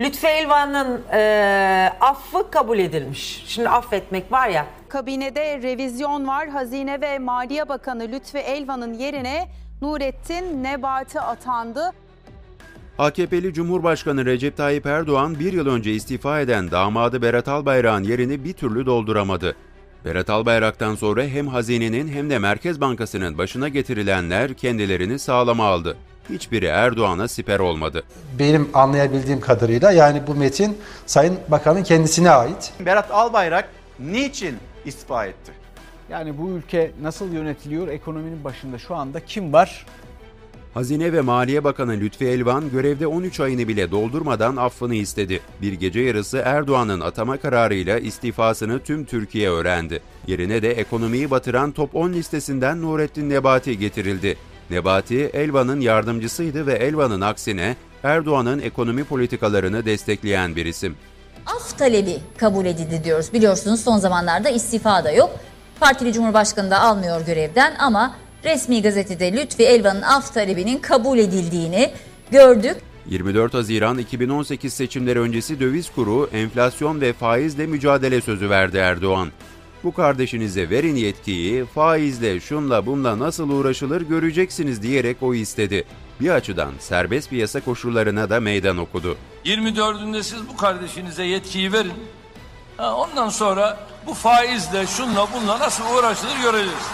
Lütfü Elvan'ın e, affı kabul edilmiş. Şimdi affetmek var ya. Kabinede revizyon var. Hazine ve Maliye Bakanı Lütfü Elvan'ın yerine Nurettin Nebati atandı. AKP'li Cumhurbaşkanı Recep Tayyip Erdoğan bir yıl önce istifa eden damadı Berat Albayrak'ın yerini bir türlü dolduramadı. Berat Albayrak'tan sonra hem hazinenin hem de Merkez Bankası'nın başına getirilenler kendilerini sağlama aldı. Hiçbiri Erdoğan'a siper olmadı. Benim anlayabildiğim kadarıyla yani bu metin Sayın Bakan'ın kendisine ait. Berat Albayrak niçin istifa etti? Yani bu ülke nasıl yönetiliyor? Ekonominin başında şu anda kim var? Hazine ve Maliye Bakanı Lütfi Elvan görevde 13 ayını bile doldurmadan affını istedi. Bir gece yarısı Erdoğan'ın atama kararıyla istifasını tüm Türkiye öğrendi. Yerine de ekonomiyi batıran top 10 listesinden Nurettin Nebati getirildi. Nebati, Elvan'ın yardımcısıydı ve Elvan'ın aksine Erdoğan'ın ekonomi politikalarını destekleyen bir isim. af talebi kabul edildi diyoruz. Biliyorsunuz son zamanlarda istifa da yok. Partili Cumhurbaşkanı da almıyor görevden ama resmi gazetede Lütfi Elvan'ın af talebinin kabul edildiğini gördük. 24 Haziran 2018 seçimleri öncesi döviz kuru, enflasyon ve faizle mücadele sözü verdi Erdoğan. Bu kardeşinize verin yetkiyi, faizle şunla bunla nasıl uğraşılır göreceksiniz diyerek o istedi. Bir açıdan serbest piyasa koşullarına da meydan okudu. 24'ünde siz bu kardeşinize yetkiyi verin. Ha, ondan sonra bu faizle şunla bunla nasıl uğraşılır göreceğiz.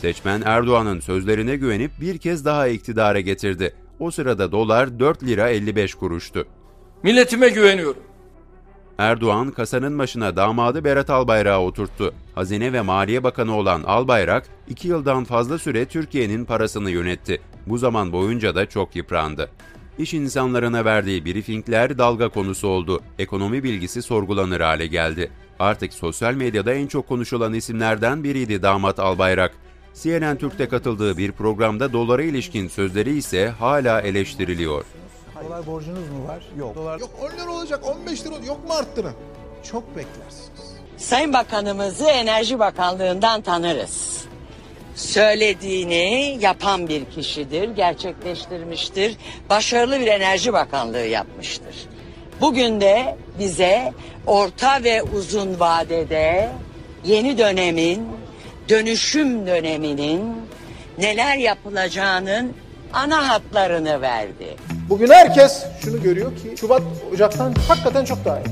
Seçmen Erdoğan'ın sözlerine güvenip bir kez daha iktidara getirdi. O sırada dolar 4 lira 55 kuruştu. Milletime güveniyorum. Erdoğan kasanın başına damadı Berat Albayrak'ı oturttu. Hazine ve Maliye Bakanı olan Albayrak, iki yıldan fazla süre Türkiye'nin parasını yönetti. Bu zaman boyunca da çok yıprandı. İş insanlarına verdiği briefingler dalga konusu oldu. Ekonomi bilgisi sorgulanır hale geldi. Artık sosyal medyada en çok konuşulan isimlerden biriydi damat Albayrak. CNN Türk'te katıldığı bir programda dolara ilişkin sözleri ise hala eleştiriliyor. Dolar borcunuz mu var? Yok. Dolar Yok 10 lira olacak 15 lira yok mu arttırın? Çok beklersiniz. Sayın Bakanımızı Enerji Bakanlığından tanırız. Söylediğini yapan bir kişidir, gerçekleştirmiştir. Başarılı bir Enerji Bakanlığı yapmıştır. Bugün de bize orta ve uzun vadede yeni dönemin, dönüşüm döneminin neler yapılacağının ana hatlarını verdi. Bugün herkes şunu görüyor ki Şubat Ocak'tan hakikaten çok daha iyi.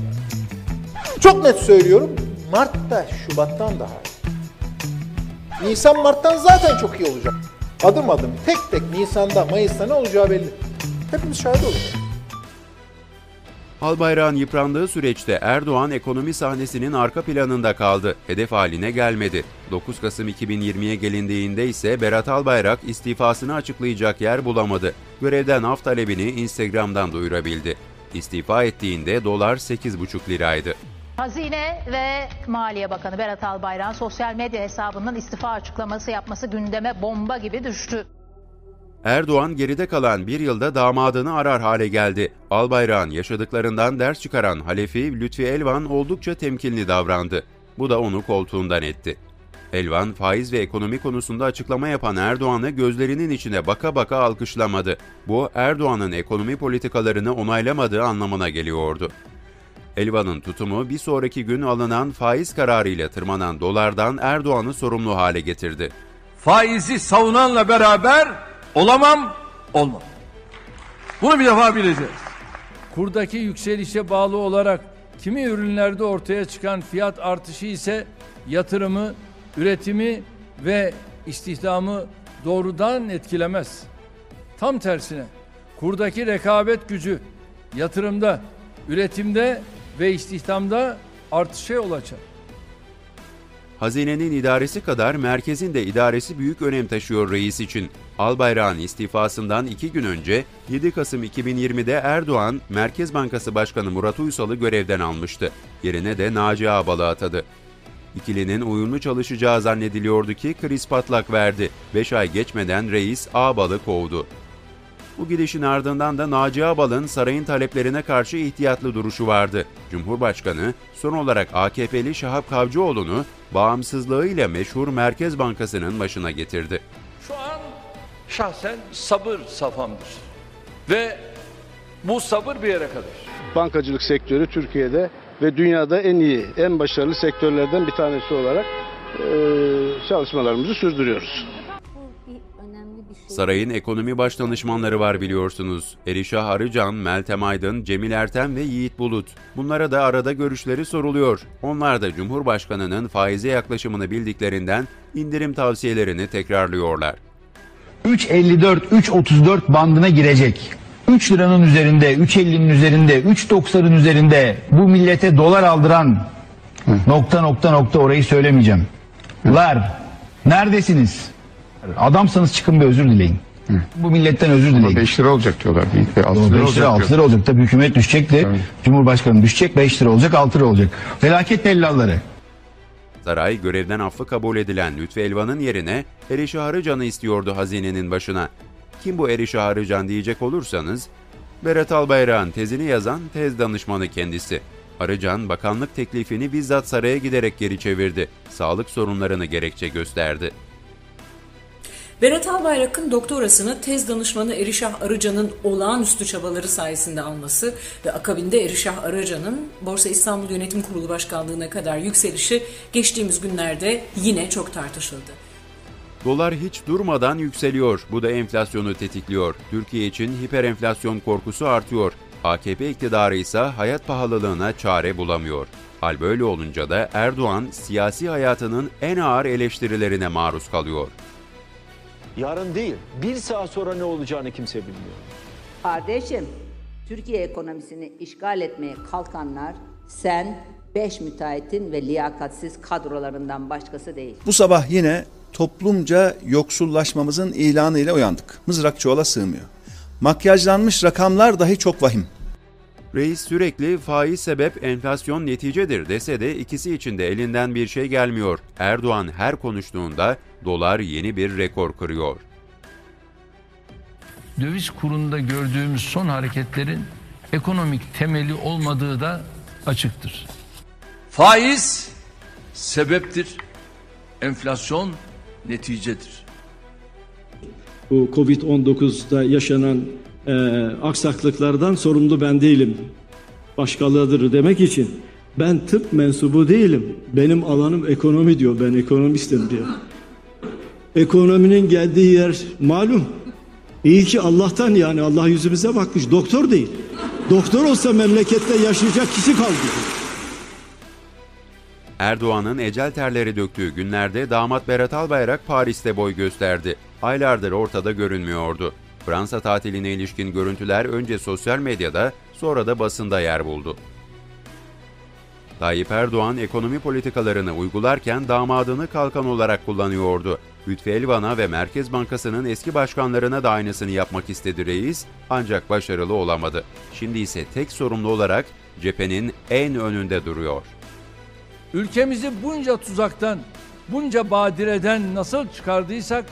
Çok net söylüyorum Mart'ta Şubat'tan daha iyi. Nisan Mart'tan zaten çok iyi olacak. Adım adım tek tek Nisan'da Mayıs'ta ne olacağı belli. Hepimiz şahit olacağız. Albayrak'ın yıprandığı süreçte Erdoğan ekonomi sahnesinin arka planında kaldı. Hedef haline gelmedi. 9 Kasım 2020'ye gelindiğinde ise Berat Albayrak istifasını açıklayacak yer bulamadı. Görevden af talebini Instagram'dan duyurabildi. İstifa ettiğinde dolar 8,5 liraydı. Hazine ve Maliye Bakanı Berat Albayrak'ın sosyal medya hesabından istifa açıklaması yapması gündeme bomba gibi düştü. Erdoğan geride kalan bir yılda damadını arar hale geldi. Albayrak'ın yaşadıklarından ders çıkaran Halefi Lütfi Elvan oldukça temkinli davrandı. Bu da onu koltuğundan etti. Elvan faiz ve ekonomi konusunda açıklama yapan Erdoğan'ı gözlerinin içine baka baka alkışlamadı. Bu Erdoğan'ın ekonomi politikalarını onaylamadığı anlamına geliyordu. Elvan'ın tutumu bir sonraki gün alınan faiz kararıyla tırmanan dolardan Erdoğan'ı sorumlu hale getirdi. Faizi savunanla beraber olamam, olmam. Bunu bir defa bileceğiz. Kurdaki yükselişe bağlı olarak kimi ürünlerde ortaya çıkan fiyat artışı ise yatırımı, üretimi ve istihdamı doğrudan etkilemez. Tam tersine kurdaki rekabet gücü yatırımda, üretimde ve istihdamda artışa yol açar. Hazinenin idaresi kadar merkezin de idaresi büyük önem taşıyor reis için. Albayrak'ın istifasından iki gün önce 7 Kasım 2020'de Erdoğan, Merkez Bankası Başkanı Murat Uysal'ı görevden almıştı. Yerine de Naci Ağbal'ı atadı. İkilinin uyumlu çalışacağı zannediliyordu ki kriz patlak verdi. 5 ay geçmeden reis Ağbal'ı kovdu. Bu gidişin ardından da Naci Ağbal'ın sarayın taleplerine karşı ihtiyatlı duruşu vardı. Cumhurbaşkanı son olarak AKP'li Şahap Kavcıoğlu'nu bağımsızlığıyla meşhur Merkez Bankası'nın başına getirdi. Şahsen sabır safhamdır. Ve bu sabır bir yere kadar. bankacılık sektörü Türkiye'de ve dünyada en iyi, en başarılı sektörlerden bir tanesi olarak e, çalışmalarımızı sürdürüyoruz. Sarayın ekonomi baş danışmanları var biliyorsunuz. Erişah Arıcan, Meltem Aydın, Cemil Ertem ve Yiğit Bulut. Bunlara da arada görüşleri soruluyor. Onlar da Cumhurbaşkanı'nın faize yaklaşımını bildiklerinden indirim tavsiyelerini tekrarlıyorlar. 3.54-3.34 bandına girecek. 3 liranın üzerinde, 3.50'nin üzerinde, 3.90'ın üzerinde bu millete dolar aldıran nokta nokta nokta orayı söylemeyeceğim. Lar neredesiniz? Adamsanız çıkın bir özür dileyin. Bu milletten özür dileyin. 5 lira olacak diyorlar. 6 5 lira lira olacak 6 diyor. lira olacak. Tabii hükümet düşecekti. Cumhurbaşkanı düşecek 5 lira olacak 6 lira olacak. Felaket tellalları. Saray görevden affı kabul edilen Lütfü Elvan'ın yerine Erişah Arıcan'ı istiyordu hazinenin başına. Kim bu Erişah Arıcan diyecek olursanız, Berat Albayrak'ın tezini yazan tez danışmanı kendisi. Arıcan bakanlık teklifini bizzat saraya giderek geri çevirdi. Sağlık sorunlarını gerekçe gösterdi. Berat Albayrak'ın doktorasını tez danışmanı Erişah Arıcan'ın olağanüstü çabaları sayesinde alması ve akabinde Erişah Arıcan'ın Borsa İstanbul Yönetim Kurulu Başkanlığı'na kadar yükselişi geçtiğimiz günlerde yine çok tartışıldı. Dolar hiç durmadan yükseliyor. Bu da enflasyonu tetikliyor. Türkiye için hiperenflasyon korkusu artıyor. AKP iktidarı ise hayat pahalılığına çare bulamıyor. Hal böyle olunca da Erdoğan siyasi hayatının en ağır eleştirilerine maruz kalıyor. Yarın değil, bir saat sonra ne olacağını kimse bilmiyor. Kardeşim, Türkiye ekonomisini işgal etmeye kalkanlar sen, beş müteahhitin ve liyakatsiz kadrolarından başkası değil. Bu sabah yine toplumca yoksullaşmamızın ilanıyla uyandık. Mızrak çuvala sığmıyor. Makyajlanmış rakamlar dahi çok vahim. Reis sürekli faiz sebep enflasyon neticedir dese de ikisi için de elinden bir şey gelmiyor. Erdoğan her konuştuğunda dolar yeni bir rekor kırıyor. Döviz kurunda gördüğümüz son hareketlerin ekonomik temeli olmadığı da açıktır. Faiz sebeptir. Enflasyon neticedir. Bu Covid-19'da yaşanan e, aksaklıklardan sorumlu ben değilim. Başkalarıdır demek için ben tıp mensubu değilim. Benim alanım ekonomi diyor. Ben ekonomistim diyor. Ekonominin geldiği yer malum. İyi ki Allah'tan yani Allah yüzümüze bakmış. Doktor değil. Doktor olsa memlekette yaşayacak kişi kaldı. Erdoğan'ın ecel terleri döktüğü günlerde damat Berat Albayrak Paris'te boy gösterdi. Aylardır ortada görünmüyordu. Fransa tatiline ilişkin görüntüler önce sosyal medyada sonra da basında yer buldu. Tayyip Erdoğan ekonomi politikalarını uygularken damadını kalkan olarak kullanıyordu. Lütfi Elvan'a ve Merkez Bankası'nın eski başkanlarına da aynısını yapmak istedi reis ancak başarılı olamadı. Şimdi ise tek sorumlu olarak cephenin en önünde duruyor. Ülkemizi bunca tuzaktan, bunca badireden nasıl çıkardıysak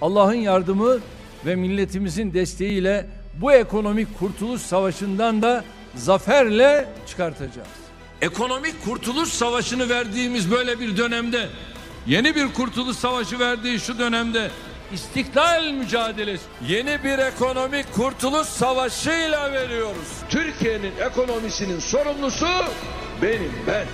Allah'ın yardımı ve milletimizin desteğiyle bu ekonomik kurtuluş savaşından da zaferle çıkartacağız. Ekonomik kurtuluş savaşını verdiğimiz böyle bir dönemde, yeni bir kurtuluş savaşı verdiği şu dönemde istiklal mücadelesi, yeni bir ekonomik kurtuluş savaşıyla veriyoruz. Türkiye'nin ekonomisinin sorumlusu benim ben.